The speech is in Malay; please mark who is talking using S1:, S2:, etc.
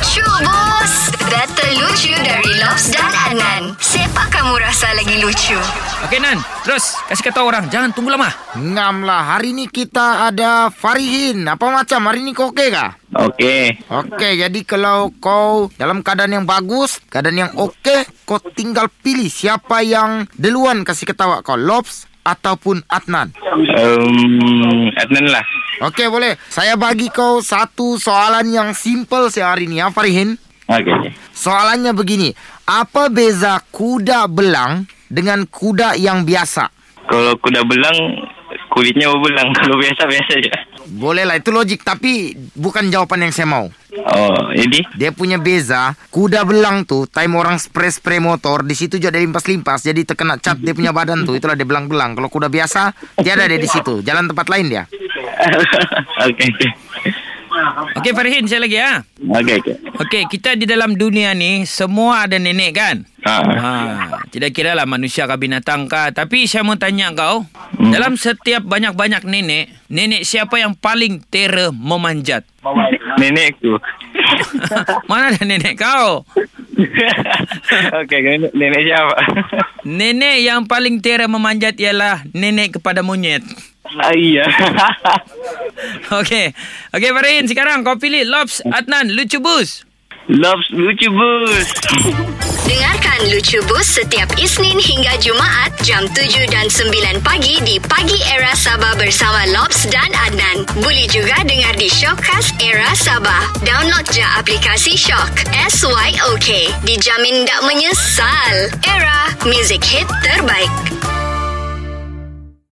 S1: Lucu bos Data lucu dari Lobs dan Anan Siapa kamu rasa lagi lucu?
S2: Okey Nan, terus kasih kata orang jangan tunggu lama.
S3: Ngam lah, hari ni kita ada Farihin. Apa macam? Hari ni kau okey kah?
S4: Okey.
S3: Okey, jadi kalau kau dalam keadaan yang bagus, keadaan yang okey, kau tinggal pilih siapa yang duluan kasih ketawa kau, Lobs ataupun Adnan.
S4: Um, Adnan lah.
S3: Okey, boleh. Saya bagi kau satu soalan yang simple sehari ni, ya Farihin.
S4: Okey.
S3: Soalannya begini, apa beza kuda belang dengan kuda yang biasa?
S4: Kalau kuda belang, kulitnya berbelang. Kalau biasa-biasa je.
S3: Boleh lah, itu logik. Tapi bukan jawapan yang saya mau.
S4: Oh, jadi?
S3: Dia punya beza, kuda belang tu, time orang spray-spray motor, di situ juga ada limpas-limpas. Jadi terkena cat dia punya badan tu, itulah dia belang-belang. Kalau kuda biasa, tiada dia di situ. Jalan tempat lain dia.
S4: Okey, okey.
S2: Okey Farihin, saya lagi ya.
S4: Okey, okey.
S2: Okey, kita di dalam dunia ni semua ada nenek kan?
S4: Ha.
S2: Ha, tidak kira lah manusia kah binatang kah. Tapi saya mau tanya kau,
S4: Hmm.
S2: dalam setiap banyak-banyak nenek, nenek siapa yang paling terror memanjat?
S4: Nenekku.
S2: Mana ada nenek kau?
S4: okey, nenek, nenek siapa?
S2: Nenek yang paling terror memanjat ialah nenek kepada monyet.
S4: Ah, iya.
S2: Okey. Okey Farin, sekarang kau pilih Lobs Adnan Lucu Bus.
S4: Loves lucu bus.
S1: Dengarkan Lucu Bus setiap Isnin hingga Jumaat jam 7 dan 9 pagi di Pagi Era Sabah bersama Lobs dan Adnan. Boleh juga dengar di Shockcast Era Sabah. Download je aplikasi Shock. S-Y-O-K. Dijamin tak menyesal. Era, music hit terbaik.